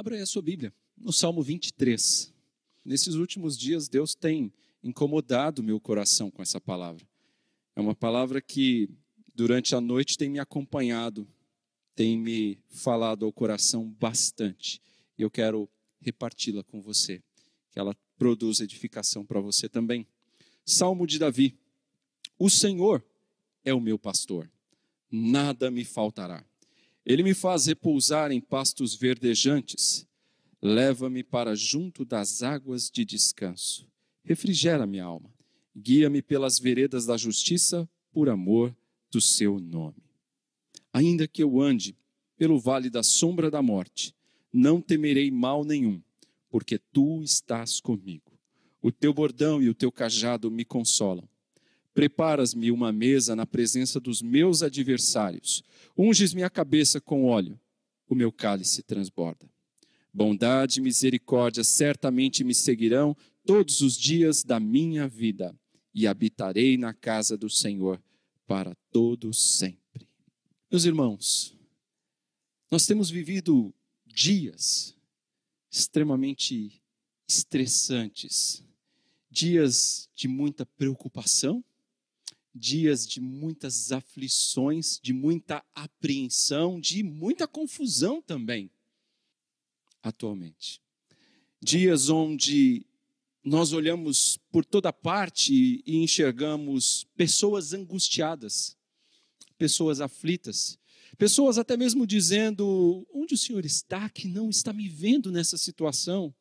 Abra aí a sua Bíblia, no Salmo 23. Nesses últimos dias, Deus tem incomodado meu coração com essa palavra. É uma palavra que, durante a noite, tem me acompanhado, tem me falado ao coração bastante. E eu quero reparti-la com você, que ela produza edificação para você também. Salmo de Davi: O Senhor é o meu pastor, nada me faltará. Ele me faz repousar em pastos verdejantes, leva-me para junto das águas de descanso. Refrigera minha alma, guia-me pelas veredas da justiça por amor do seu nome. Ainda que eu ande pelo vale da sombra da morte, não temerei mal nenhum, porque tu estás comigo. O teu bordão e o teu cajado me consolam. Preparas-me uma mesa na presença dos meus adversários. Unges minha cabeça com óleo. O meu cálice transborda. Bondade e misericórdia certamente me seguirão todos os dias da minha vida, e habitarei na casa do Senhor para todo sempre. Meus irmãos, nós temos vivido dias extremamente estressantes, dias de muita preocupação, dias de muitas aflições, de muita apreensão, de muita confusão também, atualmente. Dias onde nós olhamos por toda parte e enxergamos pessoas angustiadas, pessoas aflitas, pessoas até mesmo dizendo: onde o Senhor está que não está me vendo nessa situação?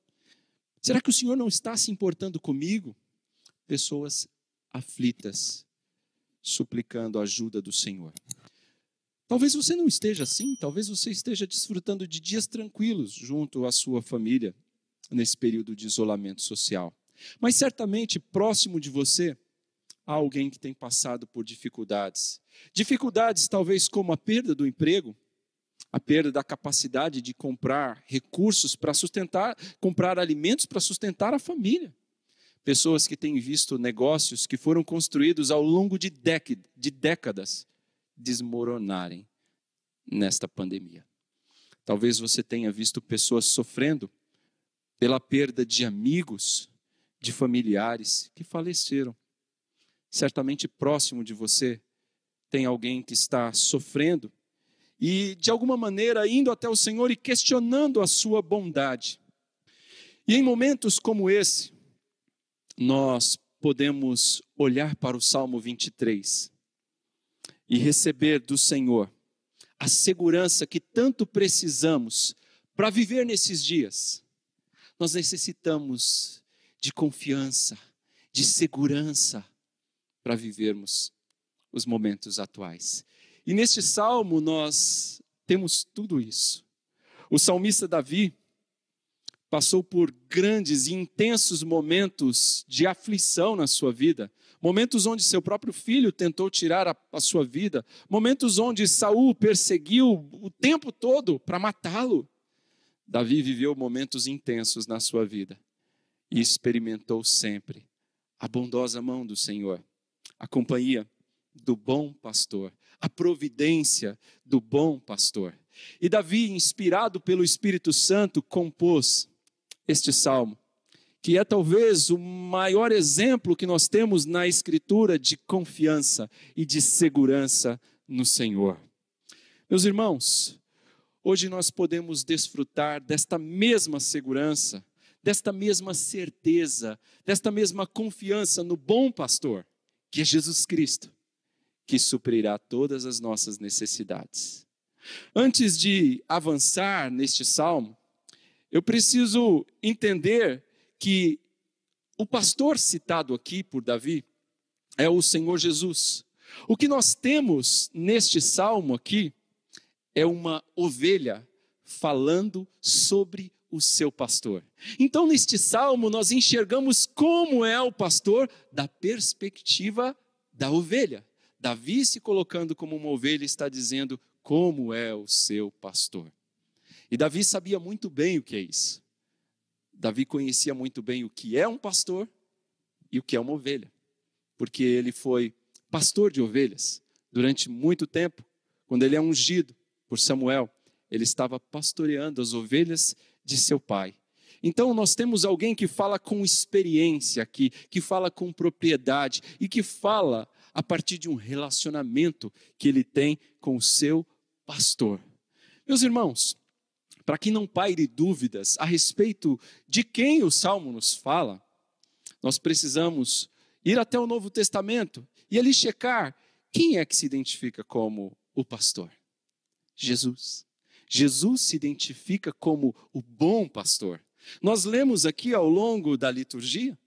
Será que o Senhor não está se importando comigo? Pessoas aflitas, suplicando a ajuda do Senhor. Talvez você não esteja assim, talvez você esteja desfrutando de dias tranquilos junto à sua família nesse período de isolamento social. Mas certamente próximo de você há alguém que tem passado por dificuldades. Dificuldades talvez como a perda do emprego, a perda da capacidade de comprar recursos para sustentar, comprar alimentos para sustentar a família. Pessoas que têm visto negócios que foram construídos ao longo de, de décadas desmoronarem nesta pandemia. Talvez você tenha visto pessoas sofrendo pela perda de amigos, de familiares que faleceram. Certamente próximo de você tem alguém que está sofrendo e, de alguma maneira, indo até o Senhor e questionando a sua bondade. E em momentos como esse, nós podemos olhar para o Salmo 23 e receber do Senhor a segurança que tanto precisamos para viver nesses dias. Nós necessitamos de confiança, de segurança para vivermos os momentos atuais. E neste salmo nós temos tudo isso. O salmista Davi, passou por grandes e intensos momentos de aflição na sua vida, momentos onde seu próprio filho tentou tirar a, a sua vida, momentos onde Saul perseguiu o tempo todo para matá-lo. Davi viveu momentos intensos na sua vida e experimentou sempre a bondosa mão do Senhor, a companhia do bom pastor, a providência do bom pastor. E Davi, inspirado pelo Espírito Santo, compôs este salmo, que é talvez o maior exemplo que nós temos na Escritura de confiança e de segurança no Senhor. Meus irmãos, hoje nós podemos desfrutar desta mesma segurança, desta mesma certeza, desta mesma confiança no bom pastor, que é Jesus Cristo, que suprirá todas as nossas necessidades. Antes de avançar neste salmo, eu preciso entender que o pastor citado aqui por Davi é o Senhor Jesus. O que nós temos neste salmo aqui é uma ovelha falando sobre o seu pastor. Então, neste salmo, nós enxergamos como é o pastor da perspectiva da ovelha. Davi se colocando como uma ovelha está dizendo como é o seu pastor. E Davi sabia muito bem o que é isso. Davi conhecia muito bem o que é um pastor e o que é uma ovelha, porque ele foi pastor de ovelhas durante muito tempo. Quando ele é ungido por Samuel, ele estava pastoreando as ovelhas de seu pai. Então, nós temos alguém que fala com experiência aqui, que fala com propriedade e que fala a partir de um relacionamento que ele tem com o seu pastor. Meus irmãos, para que não paire dúvidas a respeito de quem o salmo nos fala, nós precisamos ir até o Novo Testamento e ali checar quem é que se identifica como o pastor. Jesus. Jesus se identifica como o bom pastor. Nós lemos aqui ao longo da liturgia,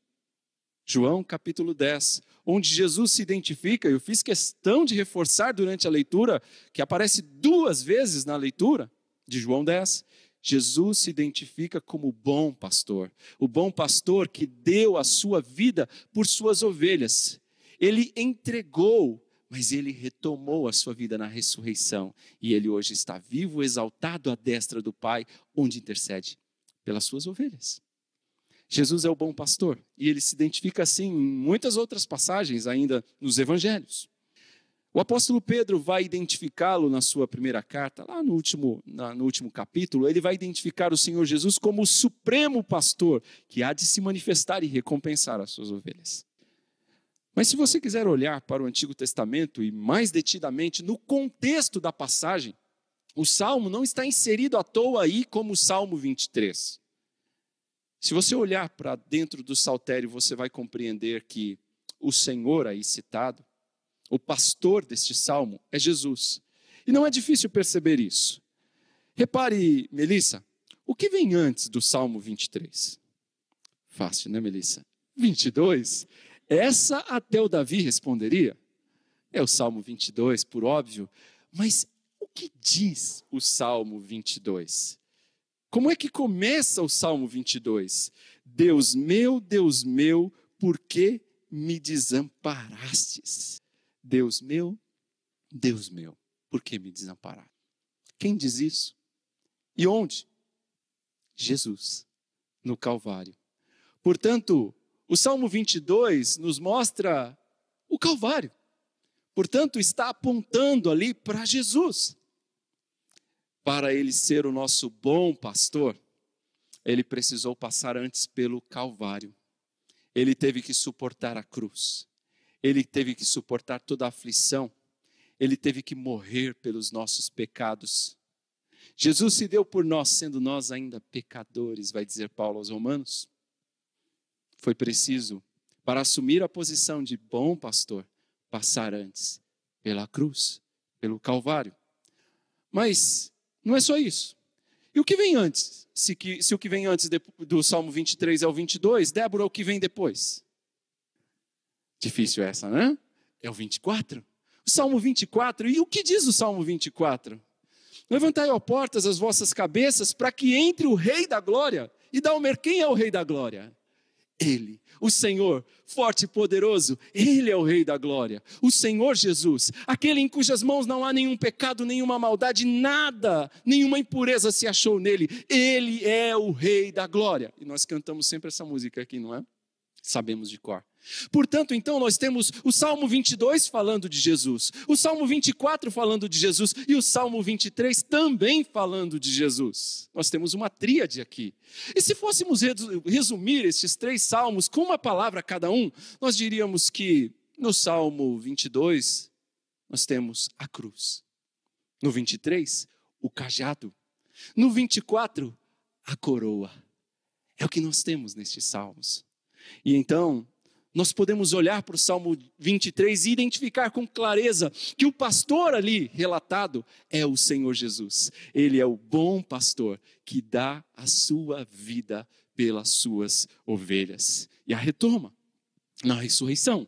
João capítulo 10, onde Jesus se identifica, eu fiz questão de reforçar durante a leitura, que aparece duas vezes na leitura de João 10. Jesus se identifica como o bom pastor, o bom pastor que deu a sua vida por suas ovelhas. Ele entregou, mas ele retomou a sua vida na ressurreição e ele hoje está vivo, exaltado à destra do Pai, onde intercede pelas suas ovelhas. Jesus é o bom pastor e ele se identifica assim em muitas outras passagens ainda nos evangelhos. O apóstolo Pedro vai identificá-lo na sua primeira carta, lá no último, na, no último capítulo, ele vai identificar o Senhor Jesus como o supremo pastor que há de se manifestar e recompensar as suas ovelhas. Mas se você quiser olhar para o Antigo Testamento e mais detidamente no contexto da passagem, o salmo não está inserido à toa aí como o Salmo 23. Se você olhar para dentro do saltério, você vai compreender que o Senhor aí citado, o pastor deste salmo, é Jesus. E não é difícil perceber isso. Repare, Melissa, o que vem antes do Salmo 23? Fácil, né, Melissa? 22. Essa até o Davi responderia. É o Salmo 22, por óbvio, mas que diz o Salmo 22? Como é que começa o Salmo 22? Deus meu, Deus meu, por que me desamparastes? Deus meu, Deus meu, por que me desamparaste? Quem diz isso? E onde? Jesus, no Calvário. Portanto, o Salmo 22 nos mostra o Calvário. Portanto, está apontando ali para Jesus para ele ser o nosso bom pastor, ele precisou passar antes pelo Calvário. Ele teve que suportar a cruz. Ele teve que suportar toda a aflição. Ele teve que morrer pelos nossos pecados. Jesus se deu por nós, sendo nós ainda pecadores, vai dizer Paulo aos Romanos. Foi preciso, para assumir a posição de bom pastor, passar antes pela cruz, pelo Calvário. Mas não é só isso. E o que vem antes? Se, que, se o que vem antes do Salmo 23 é o 22, Débora, o que vem depois? Difícil essa, né? É o 24. O Salmo 24, e o que diz o Salmo 24? Levantai, ó portas, as vossas cabeças, para que entre o Rei da Glória. E Dalmer, quem é o Rei da Glória? Ele, o Senhor, forte e poderoso, Ele é o Rei da glória. O Senhor Jesus, aquele em cujas mãos não há nenhum pecado, nenhuma maldade, nada, nenhuma impureza se achou nele. Ele é o Rei da glória. E nós cantamos sempre essa música aqui, não é? Sabemos de cor. Portanto, então, nós temos o Salmo 22 falando de Jesus, o Salmo 24 falando de Jesus e o Salmo 23 também falando de Jesus. Nós temos uma tríade aqui. E se fôssemos resumir estes três salmos com uma palavra cada um, nós diríamos que no Salmo 22 nós temos a cruz, no 23, o cajado, no 24, a coroa. É o que nós temos nestes salmos. E então, nós podemos olhar para o Salmo 23 e identificar com clareza que o pastor ali relatado é o Senhor Jesus. Ele é o bom pastor que dá a sua vida pelas suas ovelhas e a retoma na ressurreição.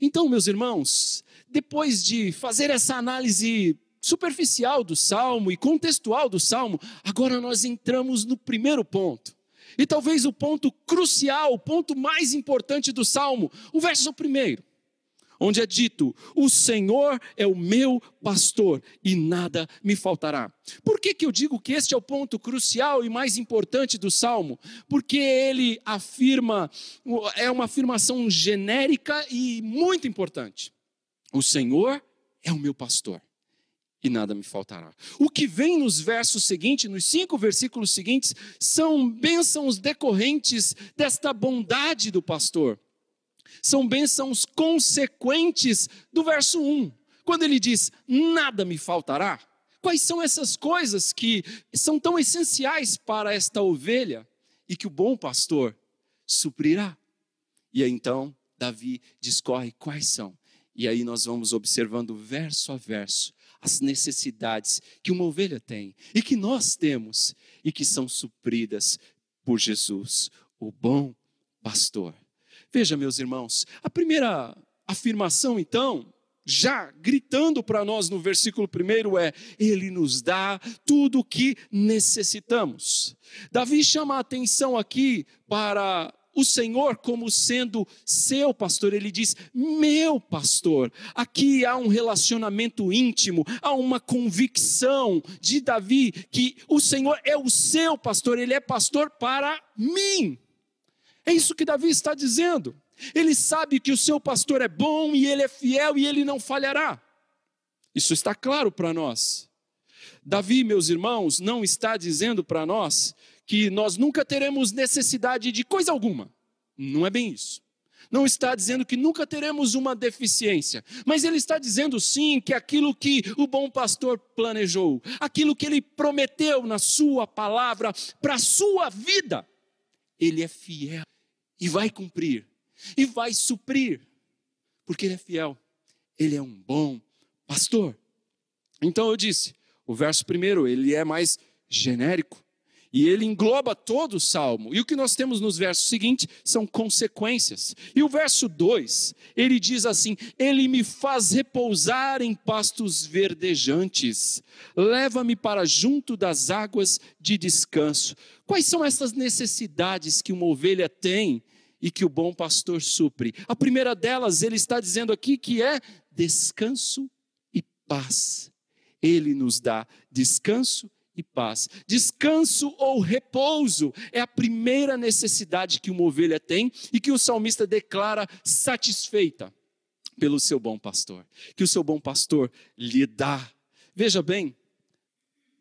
Então, meus irmãos, depois de fazer essa análise superficial do salmo e contextual do salmo, agora nós entramos no primeiro ponto e talvez o ponto crucial, o ponto mais importante do salmo, o verso primeiro, onde é dito: O Senhor é o meu pastor e nada me faltará. Por que, que eu digo que este é o ponto crucial e mais importante do salmo? Porque ele afirma, é uma afirmação genérica e muito importante: O Senhor é o meu pastor e nada me faltará. O que vem nos versos seguintes, nos cinco versículos seguintes, são bênçãos decorrentes desta bondade do pastor. São bênçãos consequentes do verso 1, quando ele diz: Nada me faltará. Quais são essas coisas que são tão essenciais para esta ovelha e que o bom pastor suprirá? E aí então, Davi discorre quais são. E aí nós vamos observando verso a verso as necessidades que uma ovelha tem e que nós temos e que são supridas por Jesus, o bom pastor. Veja, meus irmãos, a primeira afirmação, então, já gritando para nós no versículo primeiro é: Ele nos dá tudo o que necessitamos. Davi chama a atenção aqui para o Senhor como sendo seu pastor, ele diz meu pastor. Aqui há um relacionamento íntimo, há uma convicção de Davi que o Senhor é o seu pastor, ele é pastor para mim. É isso que Davi está dizendo. Ele sabe que o seu pastor é bom e ele é fiel e ele não falhará. Isso está claro para nós. Davi, meus irmãos, não está dizendo para nós que nós nunca teremos necessidade de coisa alguma. Não é bem isso. Não está dizendo que nunca teremos uma deficiência, mas ele está dizendo sim que aquilo que o bom pastor planejou, aquilo que ele prometeu na sua palavra para a sua vida, ele é fiel e vai cumprir e vai suprir, porque ele é fiel, ele é um bom pastor. Então eu disse, o verso primeiro, ele é mais genérico. E ele engloba todo o salmo. E o que nós temos nos versos seguintes são consequências. E o verso 2, ele diz assim: Ele me faz repousar em pastos verdejantes, leva-me para junto das águas de descanso. Quais são essas necessidades que uma ovelha tem e que o bom pastor supre? A primeira delas, ele está dizendo aqui que é descanso e paz. Ele nos dá descanso e paz. Descanso ou repouso é a primeira necessidade que uma ovelha tem e que o salmista declara satisfeita pelo seu bom pastor, que o seu bom pastor lhe dá. Veja bem,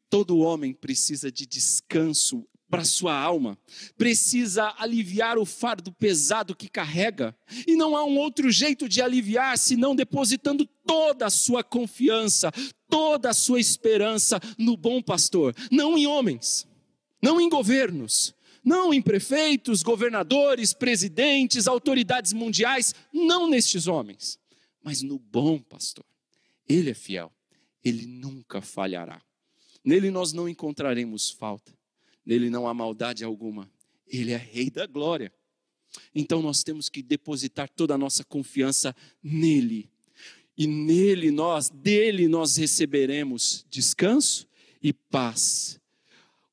todo homem precisa de descanso para sua alma, precisa aliviar o fardo pesado que carrega, e não há um outro jeito de aliviar senão depositando toda a sua confiança, toda a sua esperança no bom pastor, não em homens, não em governos, não em prefeitos, governadores, presidentes, autoridades mundiais, não nestes homens, mas no bom pastor. Ele é fiel, ele nunca falhará. Nele nós não encontraremos falta nele não há maldade alguma. Ele é Rei da glória. Então nós temos que depositar toda a nossa confiança nele. E nele nós, dele nós receberemos descanso e paz.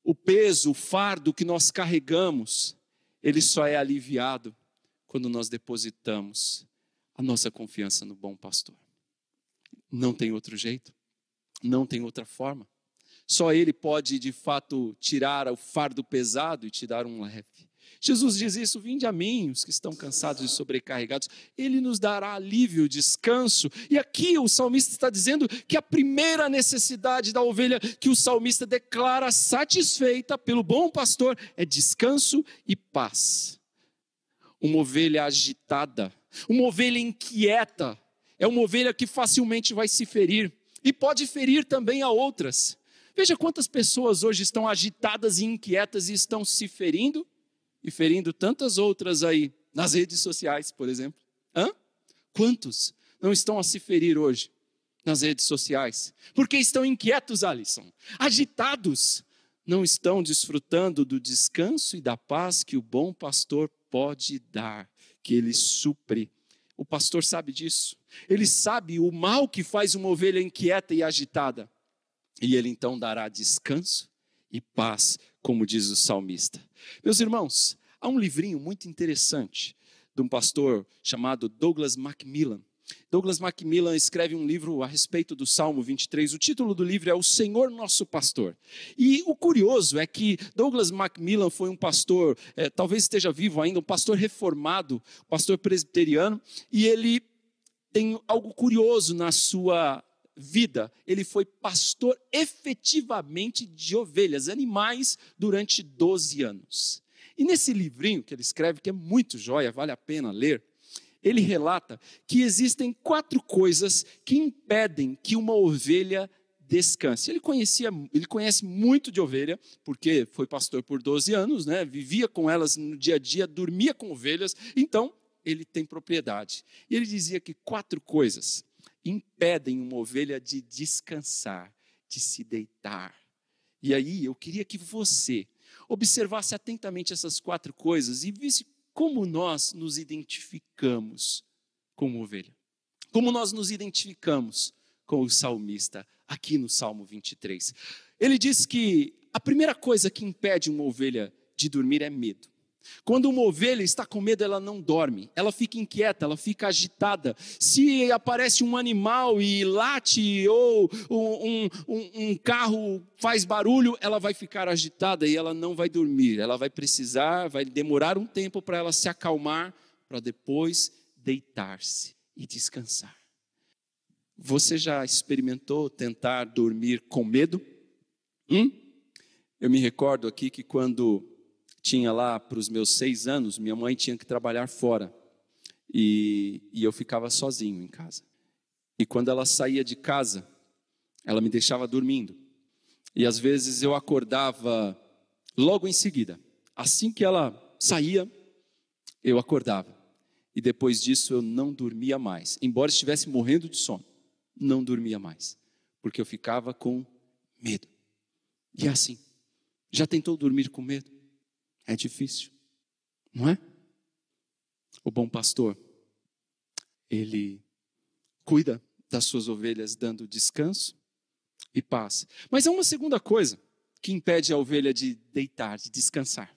O peso, o fardo que nós carregamos, ele só é aliviado quando nós depositamos a nossa confiança no bom pastor. Não tem outro jeito, não tem outra forma. Só Ele pode, de fato, tirar o fardo pesado e te dar um leve. Jesus diz isso: vinde a mim, os que estão cansados e sobrecarregados, Ele nos dará alívio, descanso. E aqui o salmista está dizendo que a primeira necessidade da ovelha que o salmista declara satisfeita pelo bom pastor é descanso e paz. Uma ovelha agitada, uma ovelha inquieta, é uma ovelha que facilmente vai se ferir e pode ferir também a outras. Veja quantas pessoas hoje estão agitadas e inquietas e estão se ferindo e ferindo tantas outras aí nas redes sociais, por exemplo. Hã? Quantos não estão a se ferir hoje nas redes sociais? Porque estão inquietos, Alisson, agitados, não estão desfrutando do descanso e da paz que o bom pastor pode dar, que ele supre. O pastor sabe disso. Ele sabe o mal que faz uma ovelha inquieta e agitada. E ele então dará descanso e paz, como diz o salmista. Meus irmãos, há um livrinho muito interessante de um pastor chamado Douglas Macmillan. Douglas Macmillan escreve um livro a respeito do Salmo 23. O título do livro é O Senhor Nosso Pastor. E o curioso é que Douglas Macmillan foi um pastor, é, talvez esteja vivo ainda, um pastor reformado, pastor presbiteriano, e ele tem algo curioso na sua vida, ele foi pastor efetivamente de ovelhas, animais, durante 12 anos. E nesse livrinho que ele escreve, que é muito joia, vale a pena ler, ele relata que existem quatro coisas que impedem que uma ovelha descanse. Ele conhecia, ele conhece muito de ovelha, porque foi pastor por 12 anos, né? Vivia com elas no dia a dia, dormia com ovelhas, então ele tem propriedade. E ele dizia que quatro coisas impedem uma ovelha de descansar, de se deitar. E aí eu queria que você observasse atentamente essas quatro coisas e visse como nós nos identificamos como ovelha. Como nós nos identificamos com o salmista aqui no Salmo 23. Ele diz que a primeira coisa que impede uma ovelha de dormir é medo. Quando uma ovelha está com medo, ela não dorme, ela fica inquieta, ela fica agitada. Se aparece um animal e late ou um, um, um, carro faz barulho, ela vai ficar agitada e ela não vai dormir. Ela vai precisar, vai demorar um tempo para ela se acalmar, para depois deitar-se e descansar. Você já experimentou tentar dormir com medo? Hum? Eu me recordo aqui que quando tinha lá para os meus seis anos, minha mãe tinha que trabalhar fora e, e eu ficava sozinho em casa. E quando ela saía de casa, ela me deixava dormindo. E às vezes eu acordava logo em seguida. Assim que ela saía, eu acordava. E depois disso eu não dormia mais. Embora estivesse morrendo de sono, não dormia mais. Porque eu ficava com medo. E é assim. Já tentou dormir com medo? É difícil, não é? O bom pastor, ele cuida das suas ovelhas dando descanso e paz. Mas há uma segunda coisa que impede a ovelha de deitar, de descansar.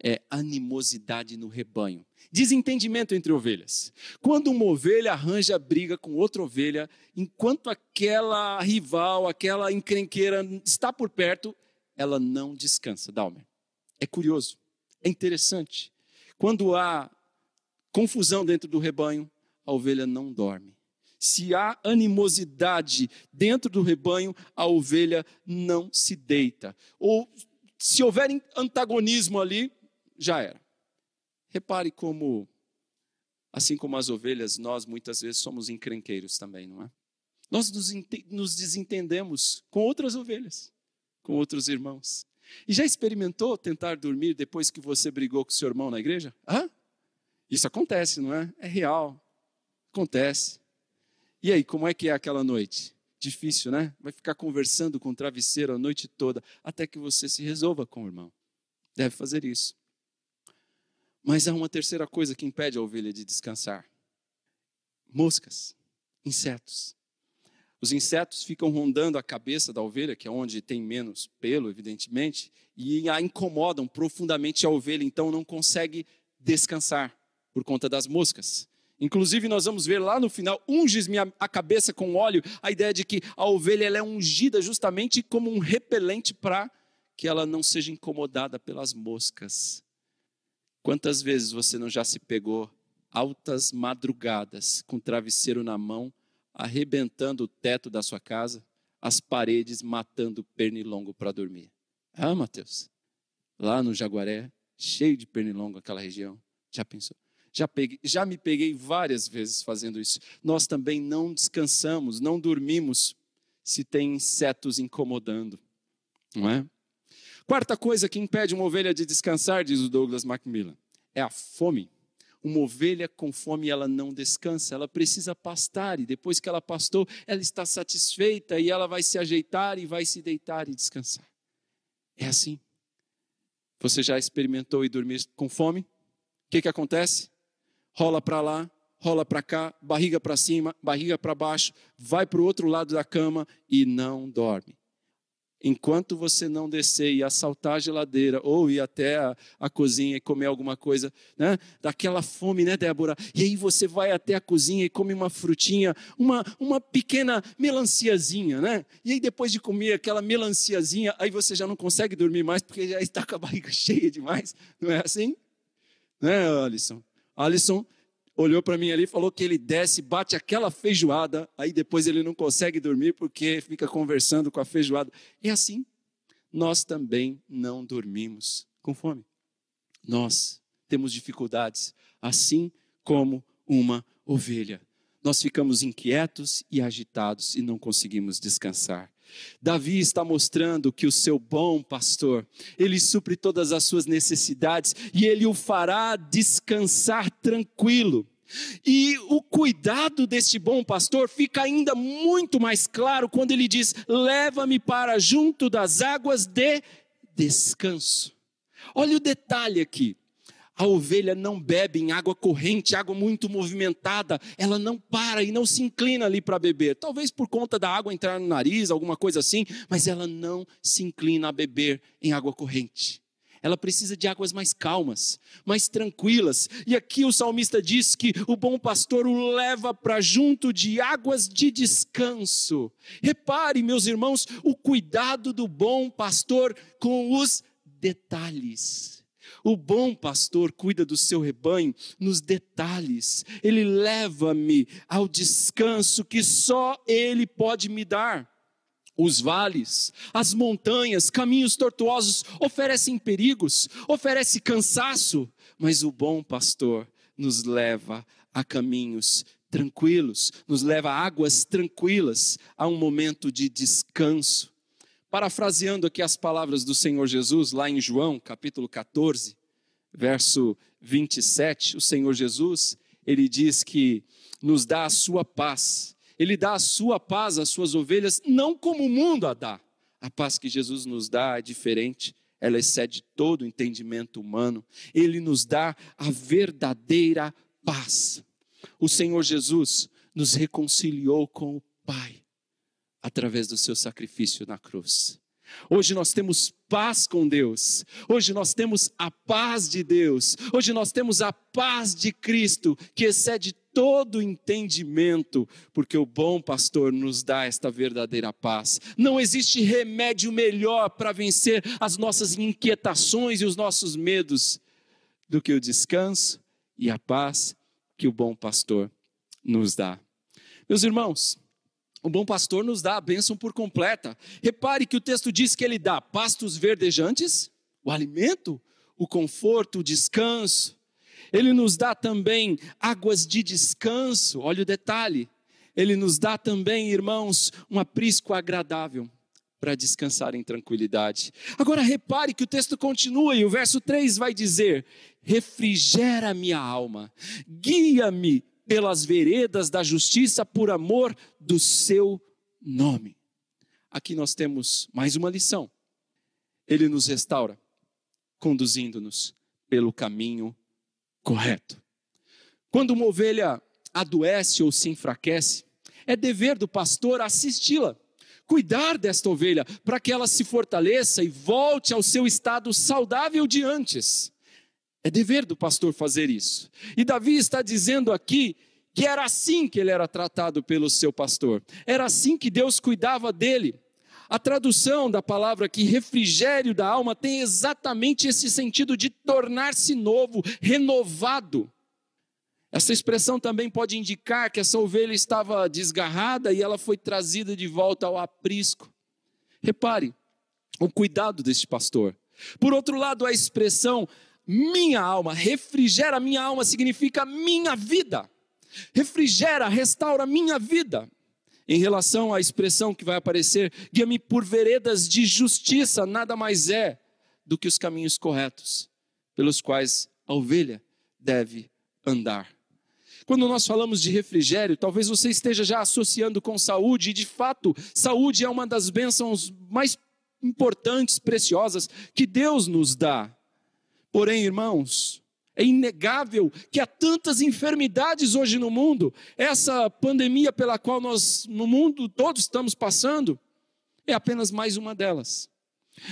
É animosidade no rebanho. Desentendimento entre ovelhas. Quando uma ovelha arranja briga com outra ovelha, enquanto aquela rival, aquela encrenqueira está por perto, ela não descansa. Dalmer. É curioso, é interessante. Quando há confusão dentro do rebanho, a ovelha não dorme. Se há animosidade dentro do rebanho, a ovelha não se deita. Ou se houver antagonismo ali, já era. Repare como, assim como as ovelhas, nós muitas vezes somos encrenqueiros também, não é? Nós nos, nos desentendemos com outras ovelhas, com outros irmãos. E já experimentou tentar dormir depois que você brigou com seu irmão na igreja? Hã? Isso acontece, não é? É real. Acontece. E aí, como é que é aquela noite? Difícil, né? Vai ficar conversando com o travesseiro a noite toda até que você se resolva com o irmão. Deve fazer isso. Mas há uma terceira coisa que impede a ovelha de descansar: moscas, insetos. Os insetos ficam rondando a cabeça da ovelha, que é onde tem menos pelo, evidentemente, e a incomodam profundamente a ovelha, então não consegue descansar por conta das moscas. Inclusive, nós vamos ver lá no final, unges-me a cabeça com óleo, a ideia de que a ovelha ela é ungida justamente como um repelente para que ela não seja incomodada pelas moscas. Quantas vezes você não já se pegou altas madrugadas com travesseiro na mão, arrebentando o teto da sua casa, as paredes matando pernilongo para dormir. Ah, Mateus, lá no Jaguaré, cheio de pernilongo aquela região. Já pensou? Já, peguei, já me peguei várias vezes fazendo isso. Nós também não descansamos, não dormimos se tem insetos incomodando, não é? Quarta coisa que impede uma ovelha de descansar, diz o Douglas Macmillan, é a fome. Uma ovelha com fome, ela não descansa, ela precisa pastar, e depois que ela pastou, ela está satisfeita e ela vai se ajeitar e vai se deitar e descansar. É assim. Você já experimentou e dormir com fome? O que, que acontece? Rola para lá, rola para cá, barriga para cima, barriga para baixo, vai para o outro lado da cama e não dorme enquanto você não descer e assaltar a geladeira ou ir até a, a, cozinha e comer alguma coisa, né? daquela fome, né, Débora? E aí você vai até a cozinha e come uma frutinha, uma, uma pequena melanciazinha, né? E aí depois de comer aquela melanciazinha, aí você já não consegue dormir mais porque já está com a barriga cheia demais, não é assim? Né, Alisson? Alisson olhou para mim ali e falou que ele desce, bate aquela feijoada, aí depois ele não consegue dormir porque fica conversando com a feijoada. É assim. Nós também não dormimos com fome. Nós temos dificuldades, assim como uma ovelha. Nós ficamos inquietos e agitados e não conseguimos descansar. Davi está mostrando que o seu bom pastor, ele supre todas as suas necessidades e ele o fará descansar tranquilo. E o cuidado deste bom pastor fica ainda muito mais claro quando ele diz: Leva-me para junto das águas de descanso. Olha o detalhe aqui. A ovelha não bebe em água corrente, água muito movimentada, ela não para e não se inclina ali para beber. Talvez por conta da água entrar no nariz, alguma coisa assim, mas ela não se inclina a beber em água corrente. Ela precisa de águas mais calmas, mais tranquilas. E aqui o salmista diz que o bom pastor o leva para junto de águas de descanso. Repare, meus irmãos, o cuidado do bom pastor com os detalhes. O bom pastor cuida do seu rebanho nos detalhes. Ele leva-me ao descanso que só ele pode me dar. Os vales, as montanhas, caminhos tortuosos oferecem perigos, oferece cansaço, mas o bom pastor nos leva a caminhos tranquilos, nos leva a águas tranquilas, a um momento de descanso. Parafraseando aqui as palavras do Senhor Jesus, lá em João, capítulo 14, verso 27, o Senhor Jesus, ele diz que nos dá a sua paz. Ele dá a sua paz às suas ovelhas, não como o mundo a dá. A paz que Jesus nos dá é diferente, ela excede todo o entendimento humano. Ele nos dá a verdadeira paz. O Senhor Jesus nos reconciliou com o Pai através do seu sacrifício na cruz. Hoje nós temos paz com Deus. Hoje nós temos a paz de Deus. Hoje nós temos a paz de Cristo, que excede todo entendimento, porque o bom pastor nos dá esta verdadeira paz. Não existe remédio melhor para vencer as nossas inquietações e os nossos medos do que o descanso e a paz que o bom pastor nos dá. Meus irmãos, o bom pastor nos dá a bênção por completa. Repare que o texto diz que ele dá pastos verdejantes, o alimento, o conforto, o descanso. Ele nos dá também águas de descanso. Olha o detalhe. Ele nos dá também, irmãos, um aprisco agradável para descansar em tranquilidade. Agora repare que o texto continua e o verso 3 vai dizer: refrigera minha alma, guia-me pelas veredas da justiça por amor do seu nome. Aqui nós temos mais uma lição. Ele nos restaura, conduzindo-nos pelo caminho correto. Quando uma ovelha adoece ou se enfraquece, é dever do pastor assisti-la, cuidar desta ovelha para que ela se fortaleça e volte ao seu estado saudável de antes. É dever do pastor fazer isso. E Davi está dizendo aqui que era assim que ele era tratado pelo seu pastor, era assim que Deus cuidava dele. A tradução da palavra aqui, refrigério da alma, tem exatamente esse sentido de tornar-se novo, renovado. Essa expressão também pode indicar que essa ovelha estava desgarrada e ela foi trazida de volta ao aprisco. Repare o cuidado deste pastor. Por outro lado, a expressão minha alma, refrigera minha alma, significa minha vida. Refrigera, restaura minha vida. Em relação à expressão que vai aparecer, guia-me por veredas de justiça, nada mais é do que os caminhos corretos pelos quais a ovelha deve andar. Quando nós falamos de refrigério, talvez você esteja já associando com saúde, e de fato, saúde é uma das bênçãos mais importantes, preciosas que Deus nos dá. Porém, irmãos, é inegável que há tantas enfermidades hoje no mundo. Essa pandemia pela qual nós, no mundo todo, estamos passando, é apenas mais uma delas.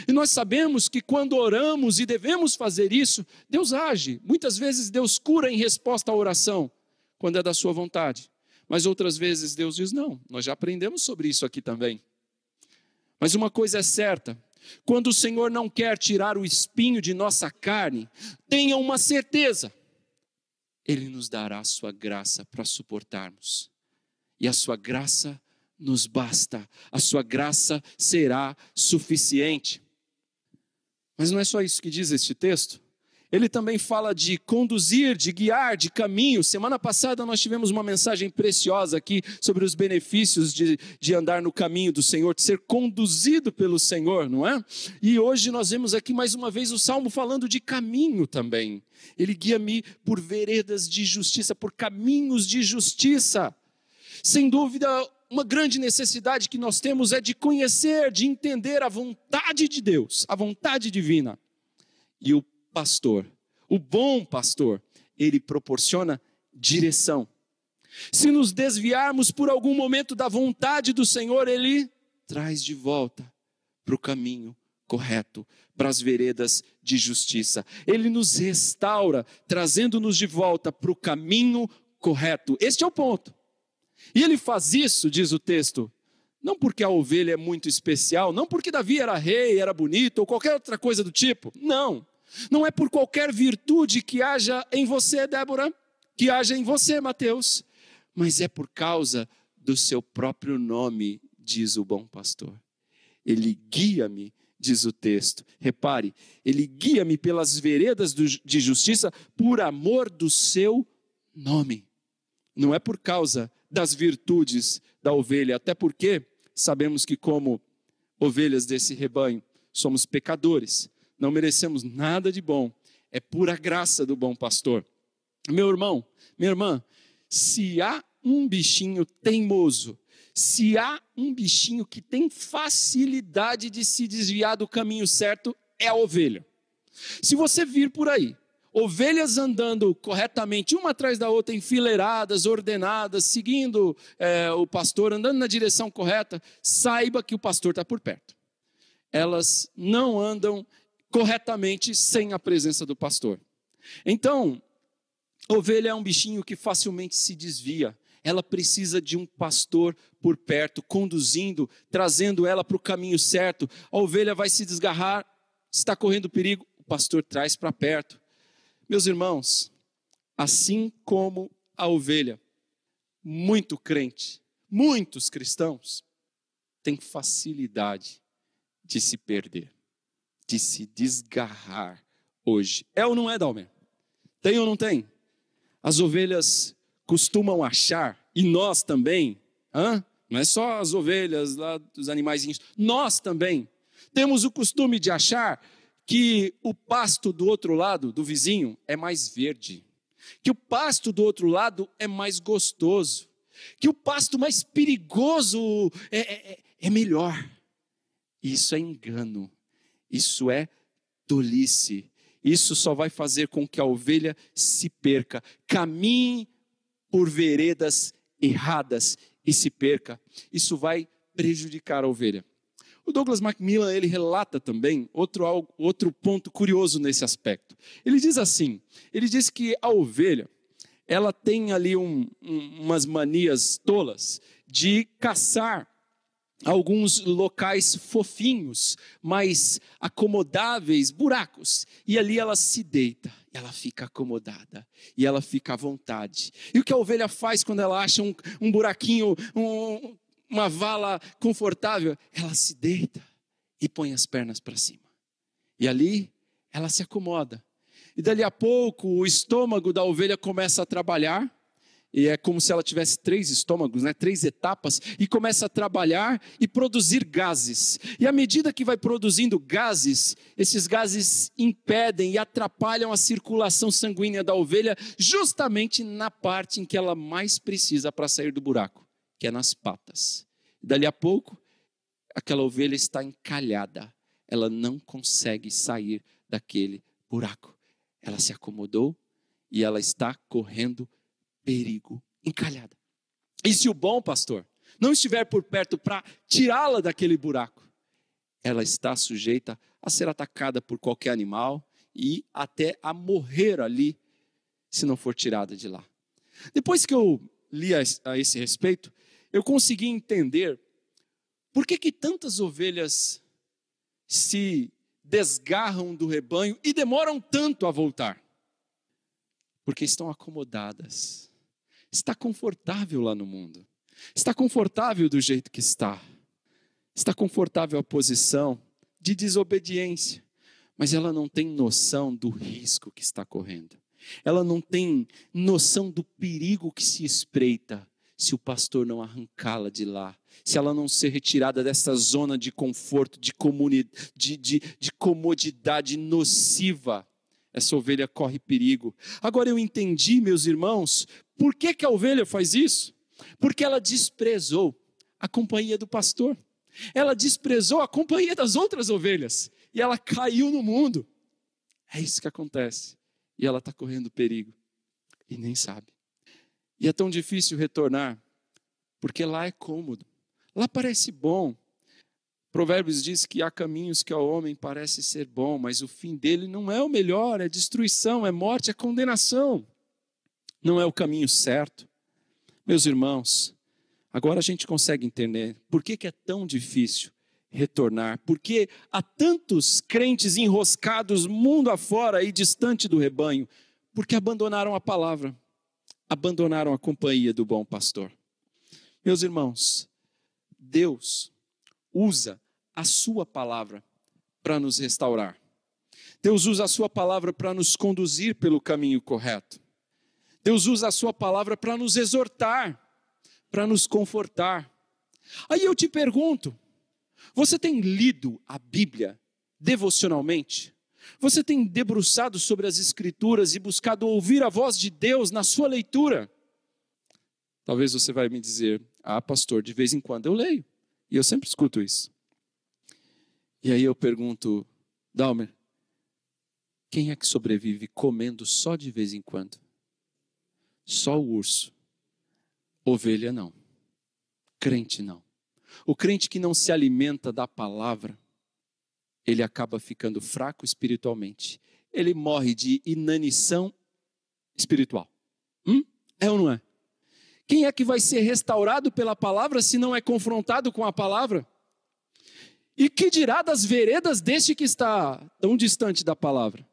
E nós sabemos que quando oramos e devemos fazer isso, Deus age. Muitas vezes Deus cura em resposta à oração, quando é da sua vontade. Mas outras vezes Deus diz: não, nós já aprendemos sobre isso aqui também. Mas uma coisa é certa: quando o Senhor não quer tirar o espinho de nossa carne, tenha uma certeza, Ele nos dará a sua graça para suportarmos. E a sua graça nos basta, a sua graça será suficiente. Mas não é só isso que diz este texto. Ele também fala de conduzir, de guiar, de caminho. Semana passada nós tivemos uma mensagem preciosa aqui sobre os benefícios de, de andar no caminho do Senhor, de ser conduzido pelo Senhor, não é? E hoje nós vemos aqui mais uma vez o salmo falando de caminho também. Ele guia-me por veredas de justiça, por caminhos de justiça. Sem dúvida, uma grande necessidade que nós temos é de conhecer, de entender a vontade de Deus, a vontade divina. E o pastor, o bom pastor, ele proporciona direção. Se nos desviarmos por algum momento da vontade do Senhor, ele traz de volta para o caminho correto, para as veredas de justiça. Ele nos restaura, trazendo-nos de volta para o caminho correto. Este é o ponto. E ele faz isso, diz o texto, não porque a ovelha é muito especial, não porque Davi era rei, era bonito ou qualquer outra coisa do tipo. Não. Não é por qualquer virtude que haja em você, Débora, que haja em você, Mateus, mas é por causa do seu próprio nome, diz o bom pastor. Ele guia-me, diz o texto. Repare, ele guia-me pelas veredas de justiça por amor do seu nome. Não é por causa das virtudes da ovelha, até porque sabemos que, como ovelhas desse rebanho, somos pecadores não merecemos nada de bom, é pura graça do bom pastor. Meu irmão, minha irmã, se há um bichinho teimoso, se há um bichinho que tem facilidade de se desviar do caminho certo, é a ovelha. Se você vir por aí, ovelhas andando corretamente, uma atrás da outra, enfileiradas, ordenadas, seguindo é, o pastor, andando na direção correta, saiba que o pastor está por perto. Elas não andam corretamente sem a presença do pastor. Então, ovelha é um bichinho que facilmente se desvia. Ela precisa de um pastor por perto, conduzindo, trazendo ela para o caminho certo. A ovelha vai se desgarrar, está correndo perigo, o pastor traz para perto. Meus irmãos, assim como a ovelha, muito crente, muitos cristãos, têm facilidade de se perder de se desgarrar hoje. É ou não é, Dalmer? Tem ou não tem? As ovelhas costumam achar, e nós também, hã? não é só as ovelhas lá dos animaizinhos, nós também temos o costume de achar que o pasto do outro lado, do vizinho, é mais verde, que o pasto do outro lado é mais gostoso, que o pasto mais perigoso é, é, é, é melhor. Isso é engano. Isso é tolice. Isso só vai fazer com que a ovelha se perca, caminhe por veredas erradas e se perca. Isso vai prejudicar a ovelha. O Douglas Macmillan ele relata também outro, outro ponto curioso nesse aspecto. Ele diz assim: ele diz que a ovelha ela tem ali um, um, umas manias tolas de caçar alguns locais fofinhos, mais acomodáveis, buracos. E ali ela se deita, ela fica acomodada, e ela fica à vontade. E o que a ovelha faz quando ela acha um, um buraquinho, um, uma vala confortável? Ela se deita e põe as pernas para cima. E ali ela se acomoda. E dali a pouco o estômago da ovelha começa a trabalhar e é como se ela tivesse três estômagos, né? três etapas, e começa a trabalhar e produzir gases. E à medida que vai produzindo gases, esses gases impedem e atrapalham a circulação sanguínea da ovelha, justamente na parte em que ela mais precisa para sair do buraco, que é nas patas. Dali a pouco, aquela ovelha está encalhada, ela não consegue sair daquele buraco. Ela se acomodou e ela está correndo perigo, encalhada. E se o bom pastor não estiver por perto para tirá-la daquele buraco, ela está sujeita a ser atacada por qualquer animal e até a morrer ali, se não for tirada de lá. Depois que eu li a esse respeito, eu consegui entender por que, que tantas ovelhas se desgarram do rebanho e demoram tanto a voltar. Porque estão acomodadas. Está confortável lá no mundo. Está confortável do jeito que está. Está confortável a posição de desobediência. Mas ela não tem noção do risco que está correndo. Ela não tem noção do perigo que se espreita se o pastor não arrancá-la de lá, se ela não ser retirada dessa zona de conforto, de, de, de, de comodidade nociva, essa ovelha corre perigo. Agora eu entendi, meus irmãos, por que, que a ovelha faz isso? Porque ela desprezou a companhia do pastor, ela desprezou a companhia das outras ovelhas e ela caiu no mundo. É isso que acontece. E ela está correndo perigo e nem sabe. E é tão difícil retornar, porque lá é cômodo, lá parece bom. Provérbios diz que há caminhos que ao homem parece ser bom, mas o fim dele não é o melhor, é destruição, é morte, é condenação. Não é o caminho certo. Meus irmãos, agora a gente consegue entender por que, que é tão difícil retornar, porque há tantos crentes enroscados mundo afora e distante do rebanho, porque abandonaram a palavra abandonaram a companhia do bom pastor. Meus irmãos, Deus usa a Sua palavra para nos restaurar. Deus usa a Sua palavra para nos conduzir pelo caminho correto. Deus usa a Sua palavra para nos exortar, para nos confortar. Aí eu te pergunto: você tem lido a Bíblia devocionalmente? Você tem debruçado sobre as Escrituras e buscado ouvir a voz de Deus na sua leitura? Talvez você vai me dizer, ah, pastor, de vez em quando eu leio. E eu sempre escuto isso. E aí eu pergunto, Dalmer, quem é que sobrevive comendo só de vez em quando? Só o urso. Ovelha não. Crente não. O crente que não se alimenta da palavra, ele acaba ficando fraco espiritualmente. Ele morre de inanição espiritual. Hum? É ou não é? Quem é que vai ser restaurado pela palavra se não é confrontado com a palavra? E que dirá das veredas deste que está tão distante da palavra?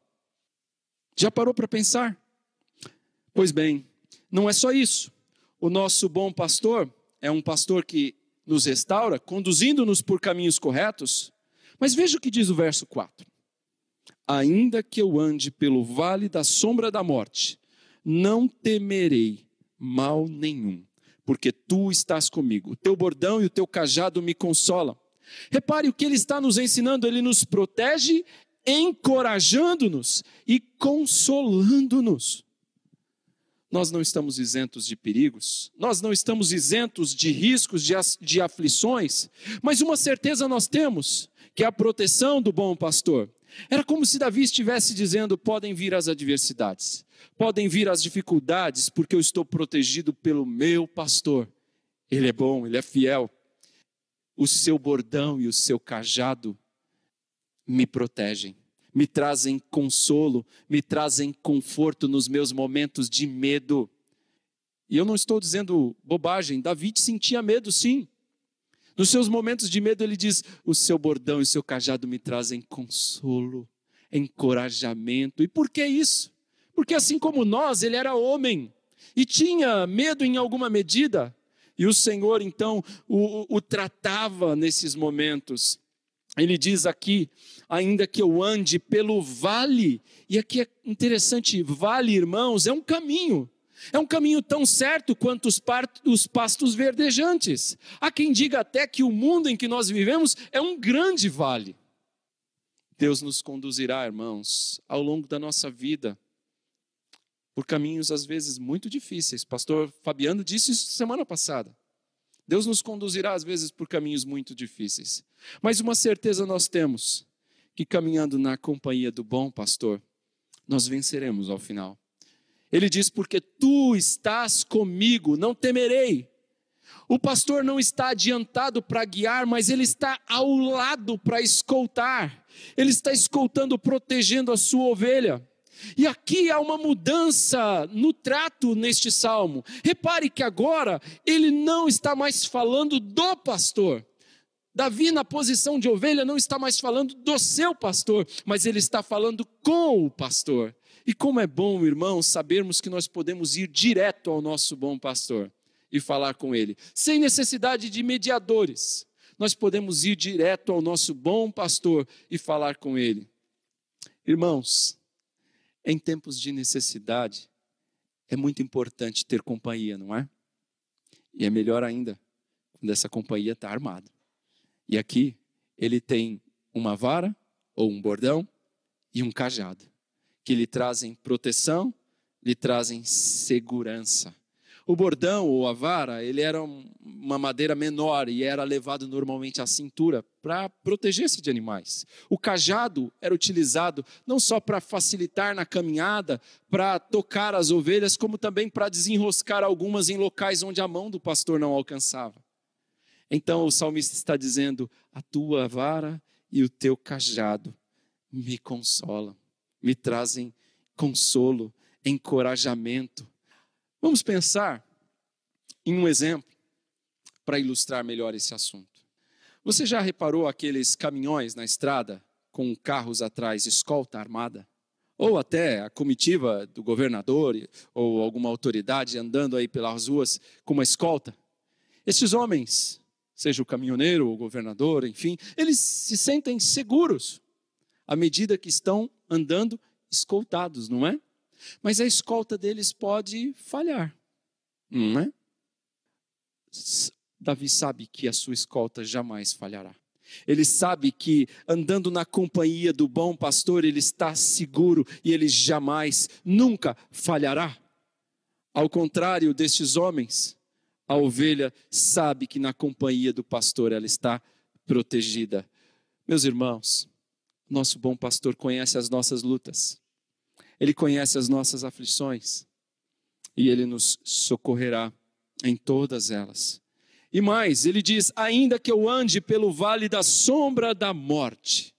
Já parou para pensar? Pois bem, não é só isso. O nosso bom pastor é um pastor que nos restaura, conduzindo-nos por caminhos corretos, mas veja o que diz o verso 4: Ainda que eu ande pelo vale da sombra da morte, não temerei mal nenhum, porque tu estás comigo. O teu bordão e o teu cajado me consolam. Repare o que ele está nos ensinando, ele nos protege, encorajando-nos e consolando-nos. Nós não estamos isentos de perigos, nós não estamos isentos de riscos, de, de aflições, mas uma certeza nós temos: que é a proteção do bom pastor. Era como se Davi estivesse dizendo: podem vir as adversidades, podem vir as dificuldades, porque eu estou protegido pelo meu pastor. Ele é bom, ele é fiel. O seu bordão e o seu cajado me protegem, me trazem consolo, me trazem conforto nos meus momentos de medo. E eu não estou dizendo bobagem, Davi sentia medo sim. Nos seus momentos de medo, ele diz: O seu bordão e o seu cajado me trazem consolo, encorajamento. E por que isso? Porque assim como nós, ele era homem e tinha medo em alguma medida. E o Senhor então o, o tratava nesses momentos. Ele diz aqui, ainda que eu ande pelo vale, e aqui é interessante, vale, irmãos, é um caminho. É um caminho tão certo quanto os, os pastos verdejantes. Há quem diga até que o mundo em que nós vivemos é um grande vale. Deus nos conduzirá, irmãos, ao longo da nossa vida, por caminhos às vezes muito difíceis. Pastor Fabiano disse isso semana passada. Deus nos conduzirá às vezes por caminhos muito difíceis. Mas uma certeza nós temos: que caminhando na companhia do bom pastor, nós venceremos ao final. Ele diz: Porque tu estás comigo, não temerei. O pastor não está adiantado para guiar, mas ele está ao lado para escoltar. Ele está escoltando, protegendo a sua ovelha. E aqui há uma mudança no trato neste salmo. Repare que agora ele não está mais falando do pastor. Davi, na posição de ovelha, não está mais falando do seu pastor, mas ele está falando com o pastor. E como é bom, irmãos, sabermos que nós podemos ir direto ao nosso bom pastor e falar com ele, sem necessidade de mediadores. Nós podemos ir direto ao nosso bom pastor e falar com ele. Irmãos, em tempos de necessidade, é muito importante ter companhia, não é? E é melhor ainda quando essa companhia está armada. E aqui ele tem uma vara ou um bordão e um cajado que lhe trazem proteção, lhe trazem segurança. O bordão ou a vara, ele era uma madeira menor e era levado normalmente à cintura para proteger-se de animais. O cajado era utilizado não só para facilitar na caminhada, para tocar as ovelhas, como também para desenroscar algumas em locais onde a mão do pastor não alcançava. Então o salmista está dizendo: a tua vara e o teu cajado me consolam me trazem consolo, encorajamento. Vamos pensar em um exemplo para ilustrar melhor esse assunto. Você já reparou aqueles caminhões na estrada com carros atrás, escolta armada? Ou até a comitiva do governador ou alguma autoridade andando aí pelas ruas com uma escolta? Esses homens, seja o caminhoneiro ou o governador, enfim, eles se sentem seguros à medida que estão andando escoltados, não é? Mas a escolta deles pode falhar, não é? Davi sabe que a sua escolta jamais falhará. Ele sabe que andando na companhia do bom pastor, ele está seguro e ele jamais, nunca falhará. Ao contrário destes homens, a ovelha sabe que na companhia do pastor ela está protegida. Meus irmãos, nosso bom pastor conhece as nossas lutas, ele conhece as nossas aflições e ele nos socorrerá em todas elas. E mais, ele diz: ainda que eu ande pelo vale da sombra da morte.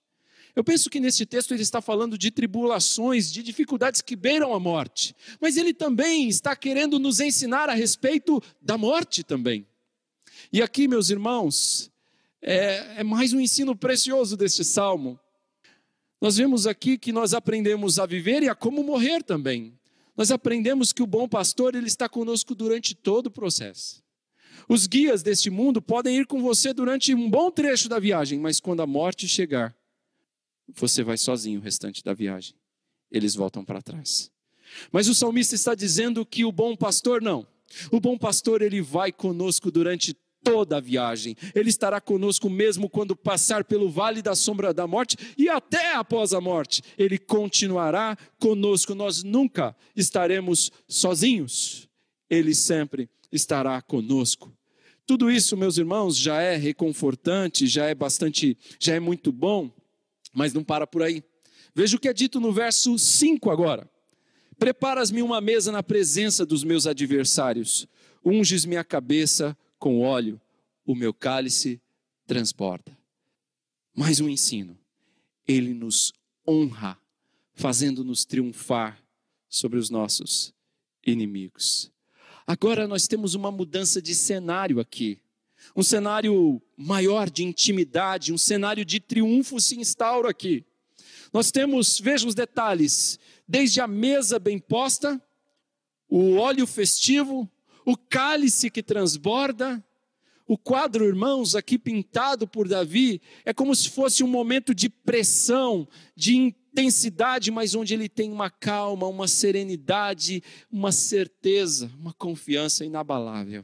Eu penso que nesse texto ele está falando de tribulações, de dificuldades que beiram a morte, mas ele também está querendo nos ensinar a respeito da morte também. E aqui, meus irmãos, é, é mais um ensino precioso deste salmo. Nós vemos aqui que nós aprendemos a viver e a como morrer também. Nós aprendemos que o bom pastor ele está conosco durante todo o processo. Os guias deste mundo podem ir com você durante um bom trecho da viagem, mas quando a morte chegar, você vai sozinho o restante da viagem. Eles voltam para trás. Mas o salmista está dizendo que o bom pastor não. O bom pastor ele vai conosco durante toda a viagem. Ele estará conosco mesmo quando passar pelo vale da sombra da morte e até após a morte. Ele continuará conosco. Nós nunca estaremos sozinhos. Ele sempre estará conosco. Tudo isso, meus irmãos, já é reconfortante, já é bastante, já é muito bom, mas não para por aí. Veja o que é dito no verso 5 agora. Preparas-me uma mesa na presença dos meus adversários, unges minha cabeça com óleo, o meu cálice transborda. Mais um ensino. Ele nos honra, fazendo-nos triunfar sobre os nossos inimigos. Agora nós temos uma mudança de cenário aqui. Um cenário maior de intimidade, um cenário de triunfo se instaura aqui. Nós temos, veja os detalhes, desde a mesa bem posta, o óleo festivo, o cálice que transborda. O quadro, irmãos, aqui pintado por Davi, é como se fosse um momento de pressão, de intensidade, mas onde ele tem uma calma, uma serenidade, uma certeza, uma confiança inabalável.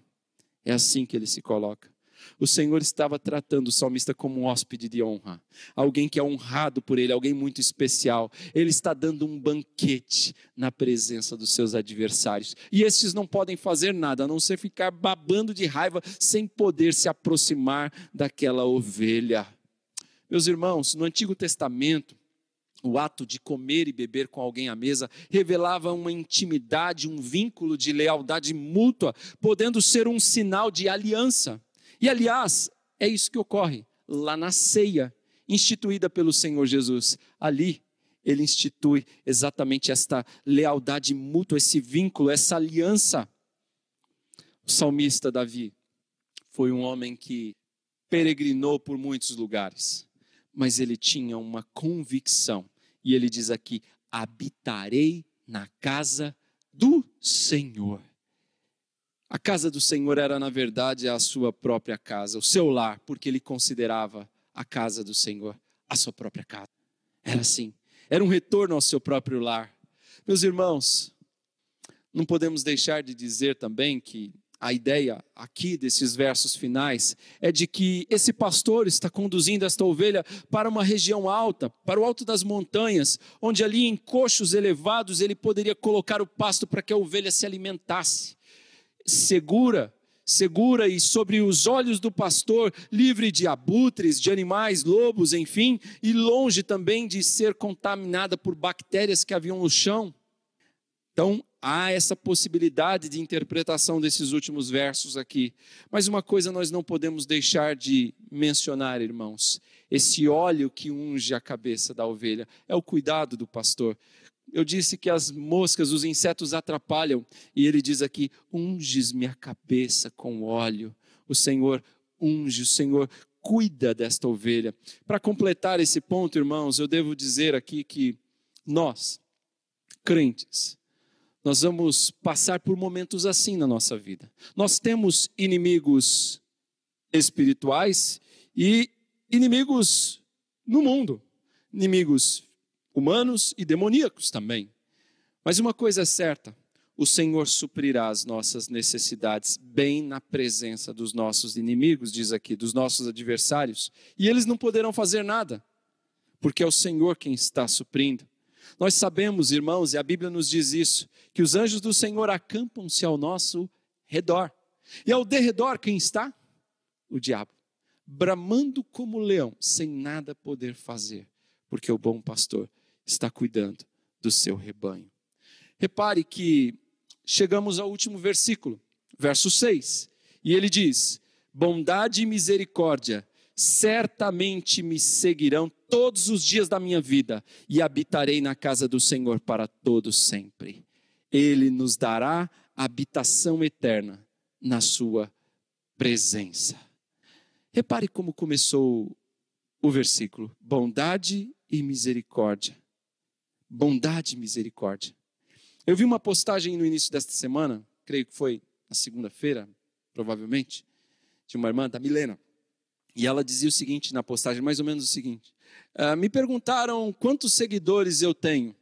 É assim que ele se coloca o Senhor estava tratando o salmista como um hóspede de honra, alguém que é honrado por ele, alguém muito especial. Ele está dando um banquete na presença dos seus adversários. E estes não podem fazer nada, a não ser ficar babando de raiva sem poder se aproximar daquela ovelha. Meus irmãos, no Antigo Testamento, o ato de comer e beber com alguém à mesa revelava uma intimidade, um vínculo de lealdade mútua, podendo ser um sinal de aliança. E aliás, é isso que ocorre lá na ceia instituída pelo Senhor Jesus. Ali ele institui exatamente esta lealdade mútua, esse vínculo, essa aliança. O salmista Davi foi um homem que peregrinou por muitos lugares, mas ele tinha uma convicção. E ele diz aqui: habitarei na casa do Senhor. A casa do Senhor era, na verdade, a sua própria casa, o seu lar, porque ele considerava a casa do Senhor a sua própria casa. Era assim. Era um retorno ao seu próprio lar. Meus irmãos, não podemos deixar de dizer também que a ideia aqui desses versos finais é de que esse pastor está conduzindo esta ovelha para uma região alta, para o alto das montanhas, onde ali em coxos elevados ele poderia colocar o pasto para que a ovelha se alimentasse. Segura, segura e sobre os olhos do pastor, livre de abutres, de animais, lobos, enfim, e longe também de ser contaminada por bactérias que haviam no chão. Então, há essa possibilidade de interpretação desses últimos versos aqui. Mas uma coisa nós não podemos deixar de mencionar, irmãos: esse óleo que unge a cabeça da ovelha é o cuidado do pastor. Eu disse que as moscas, os insetos atrapalham, e ele diz aqui: unges minha cabeça com óleo. O Senhor unge, o Senhor cuida desta ovelha. Para completar esse ponto, irmãos, eu devo dizer aqui que nós, crentes, nós vamos passar por momentos assim na nossa vida. Nós temos inimigos espirituais e inimigos no mundo, inimigos humanos e demoníacos também. Mas uma coisa é certa: o Senhor suprirá as nossas necessidades bem na presença dos nossos inimigos, diz aqui, dos nossos adversários, e eles não poderão fazer nada, porque é o Senhor quem está suprindo. Nós sabemos, irmãos, e a Bíblia nos diz isso, que os anjos do Senhor acampam-se ao nosso redor. E ao derredor quem está? O diabo, bramando como leão, sem nada poder fazer, porque o bom pastor está cuidando do seu rebanho. Repare que chegamos ao último versículo, verso 6, e ele diz: Bondade e misericórdia certamente me seguirão todos os dias da minha vida e habitarei na casa do Senhor para todos sempre. Ele nos dará habitação eterna na sua presença. Repare como começou o versículo: bondade e misericórdia. Bondade e misericórdia. Eu vi uma postagem no início desta semana, creio que foi na segunda-feira, provavelmente, de uma irmã da Milena. E ela dizia o seguinte na postagem, mais ou menos o seguinte: uh, Me perguntaram quantos seguidores eu tenho,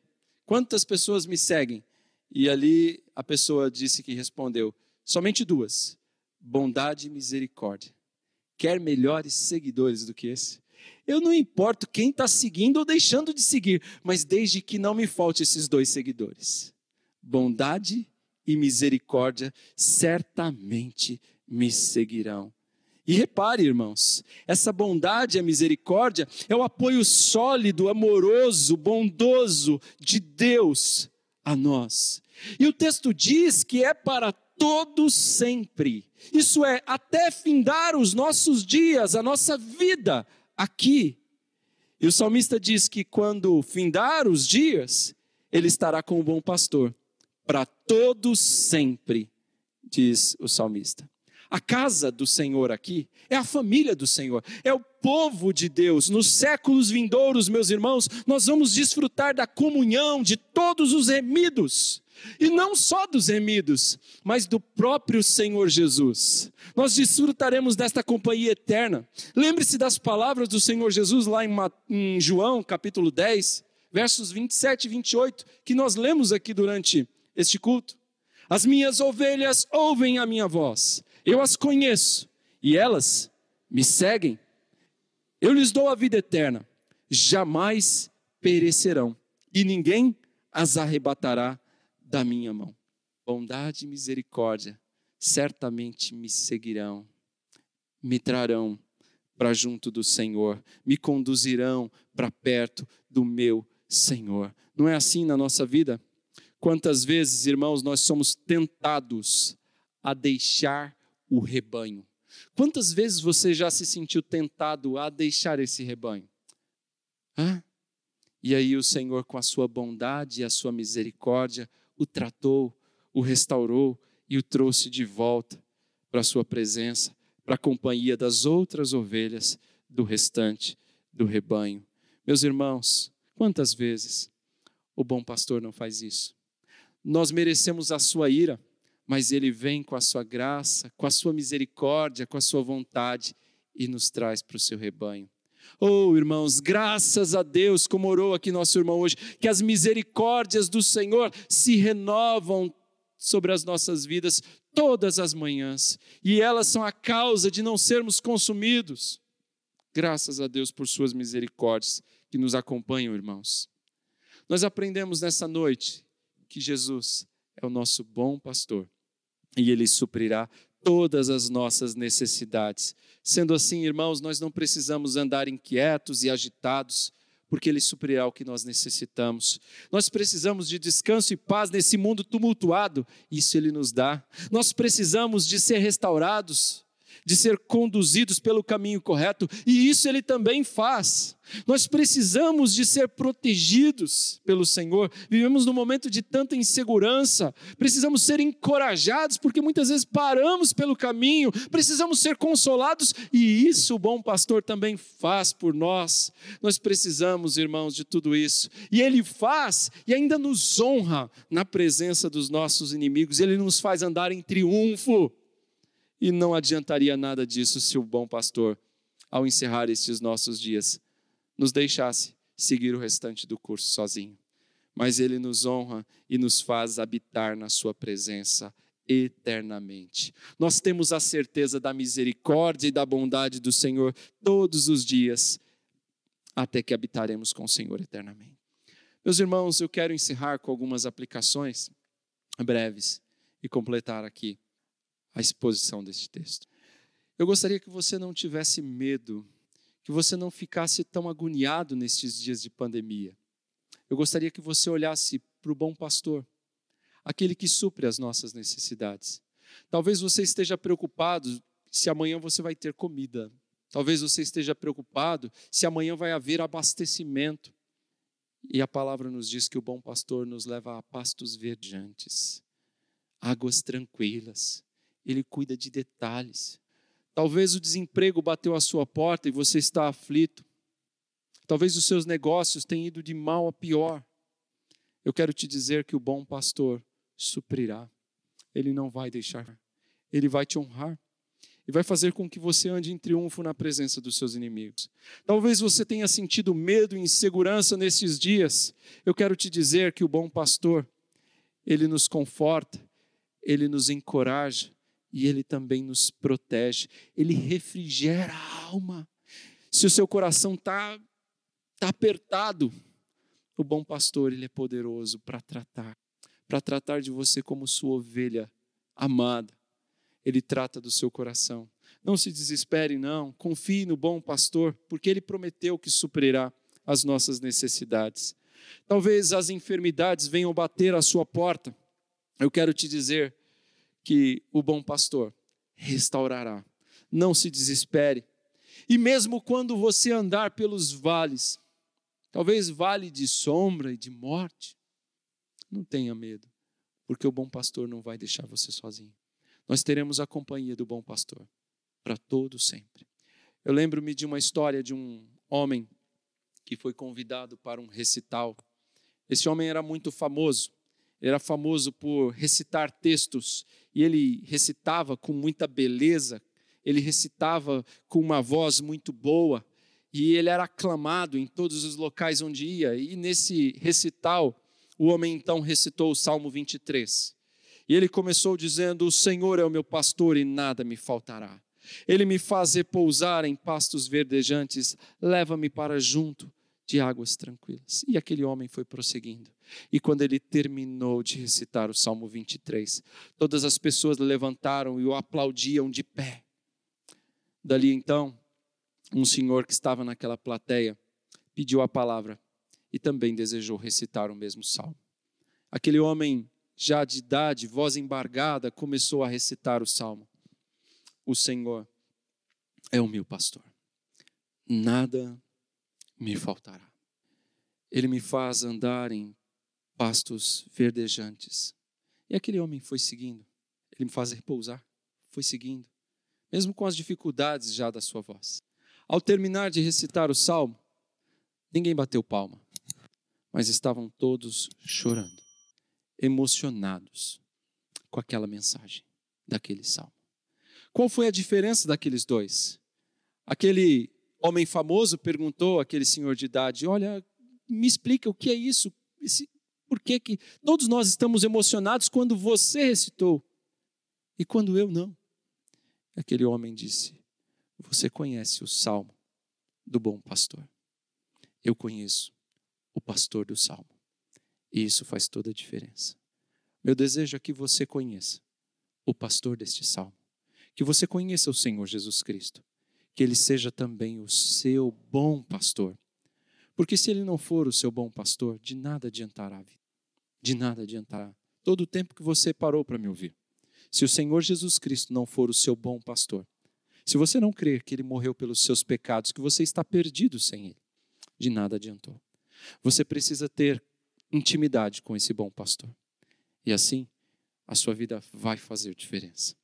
quantas pessoas me seguem. E ali a pessoa disse que respondeu: somente duas: bondade e misericórdia. Quer melhores seguidores do que esse? Eu não importo quem está seguindo ou deixando de seguir, mas desde que não me falte esses dois seguidores. Bondade e misericórdia certamente me seguirão e repare, irmãos, essa bondade e a misericórdia é o apoio sólido, amoroso, bondoso de Deus a nós. E o texto diz que é para todos sempre. Isso é, até findar os nossos dias, a nossa vida aqui. E o salmista diz que quando findar os dias, ele estará com o bom pastor, para todos sempre, diz o salmista. A casa do Senhor aqui é a família do Senhor, é o povo de Deus. Nos séculos vindouros, meus irmãos, nós vamos desfrutar da comunhão de todos os remidos. E não só dos remidos, mas do próprio Senhor Jesus. Nós desfrutaremos desta companhia eterna. Lembre-se das palavras do Senhor Jesus lá em João, capítulo 10, versos 27 e 28, que nós lemos aqui durante este culto. As minhas ovelhas ouvem a minha voz, eu as conheço e elas me seguem. Eu lhes dou a vida eterna, jamais perecerão e ninguém as arrebatará da minha mão. Bondade e misericórdia certamente me seguirão, me trarão para junto do Senhor, me conduzirão para perto do meu Senhor. Não é assim na nossa vida? Quantas vezes, irmãos, nós somos tentados a deixar o rebanho. Quantas vezes você já se sentiu tentado a deixar esse rebanho? Hã? E aí o Senhor, com a sua bondade e a sua misericórdia, o tratou, o restaurou e o trouxe de volta para a sua presença, para a companhia das outras ovelhas do restante do rebanho. Meus irmãos, quantas vezes o bom pastor não faz isso? Nós merecemos a sua ira, mas ele vem com a sua graça, com a sua misericórdia, com a sua vontade e nos traz para o seu rebanho. Oh, irmãos, graças a Deus, como orou aqui nosso irmão hoje, que as misericórdias do Senhor se renovam sobre as nossas vidas todas as manhãs, e elas são a causa de não sermos consumidos. Graças a Deus por suas misericórdias que nos acompanham, irmãos. Nós aprendemos nessa noite que Jesus é o nosso bom pastor e ele suprirá todas as nossas necessidades. Sendo assim, irmãos, nós não precisamos andar inquietos e agitados, porque Ele suprirá o que nós necessitamos. Nós precisamos de descanso e paz nesse mundo tumultuado, isso Ele nos dá. Nós precisamos de ser restaurados, de ser conduzidos pelo caminho correto, e isso Ele também faz. Nós precisamos de ser protegidos pelo Senhor. Vivemos num momento de tanta insegurança. Precisamos ser encorajados porque muitas vezes paramos pelo caminho. Precisamos ser consolados e isso o bom pastor também faz por nós. Nós precisamos, irmãos, de tudo isso. E ele faz e ainda nos honra na presença dos nossos inimigos. Ele nos faz andar em triunfo. E não adiantaria nada disso se o bom pastor, ao encerrar estes nossos dias, nos deixasse seguir o restante do curso sozinho. Mas Ele nos honra e nos faz habitar na Sua presença eternamente. Nós temos a certeza da misericórdia e da bondade do Senhor todos os dias, até que habitaremos com o Senhor eternamente. Meus irmãos, eu quero encerrar com algumas aplicações breves e completar aqui a exposição deste texto. Eu gostaria que você não tivesse medo que você não ficasse tão agoniado nestes dias de pandemia. Eu gostaria que você olhasse para o bom pastor, aquele que supre as nossas necessidades. Talvez você esteja preocupado se amanhã você vai ter comida. Talvez você esteja preocupado se amanhã vai haver abastecimento. E a palavra nos diz que o bom pastor nos leva a pastos verdejantes, águas tranquilas. Ele cuida de detalhes. Talvez o desemprego bateu a sua porta e você está aflito. Talvez os seus negócios tenham ido de mal a pior. Eu quero te dizer que o bom pastor suprirá. Ele não vai deixar. Ele vai te honrar e vai fazer com que você ande em triunfo na presença dos seus inimigos. Talvez você tenha sentido medo e insegurança nesses dias. Eu quero te dizer que o bom pastor, ele nos conforta, ele nos encoraja, e Ele também nos protege, Ele refrigera a alma. Se o seu coração está tá apertado, o bom pastor ele é poderoso para tratar, para tratar de você como sua ovelha amada. Ele trata do seu coração. Não se desespere, não. Confie no bom pastor, porque ele prometeu que suprirá as nossas necessidades. Talvez as enfermidades venham bater à sua porta. Eu quero te dizer, que o bom pastor restaurará. Não se desespere. E mesmo quando você andar pelos vales, talvez vale de sombra e de morte, não tenha medo, porque o bom pastor não vai deixar você sozinho. Nós teremos a companhia do bom pastor para todo sempre. Eu lembro-me de uma história de um homem que foi convidado para um recital. Esse homem era muito famoso. Ele era famoso por recitar textos e ele recitava com muita beleza, ele recitava com uma voz muito boa e ele era aclamado em todos os locais onde ia. E nesse recital, o homem então recitou o Salmo 23. E ele começou dizendo: O Senhor é o meu pastor e nada me faltará. Ele me faz repousar em pastos verdejantes, leva-me para junto de águas tranquilas. E aquele homem foi prosseguindo. E quando ele terminou de recitar o Salmo 23, todas as pessoas levantaram e o aplaudiam de pé. Dali então, um senhor que estava naquela plateia pediu a palavra e também desejou recitar o mesmo salmo. Aquele homem, já de idade, voz embargada, começou a recitar o salmo. O Senhor é o meu pastor, nada me faltará. Ele me faz andar em pastos verdejantes. E aquele homem foi seguindo. Ele me faz repousar. Foi seguindo. mesmo com as dificuldades já da sua voz. Ao terminar de recitar o salmo, ninguém bateu palma, mas estavam todos chorando, emocionados com aquela mensagem daquele salmo. Qual foi a diferença daqueles dois? Aquele homem famoso perguntou àquele senhor de idade: Olha, me explica o que é isso? Esse, por que, que todos nós estamos emocionados quando você recitou e quando eu não? Aquele homem disse: Você conhece o salmo do bom pastor. Eu conheço o pastor do salmo. E isso faz toda a diferença. Meu desejo é que você conheça o pastor deste salmo. Que você conheça o Senhor Jesus Cristo. Que ele seja também o seu bom pastor. Porque se ele não for o seu bom pastor, de nada adiantará. De nada adiantará. Todo o tempo que você parou para me ouvir. Se o Senhor Jesus Cristo não for o seu bom pastor, se você não crer que ele morreu pelos seus pecados, que você está perdido sem ele, de nada adiantou. Você precisa ter intimidade com esse bom pastor. E assim, a sua vida vai fazer diferença.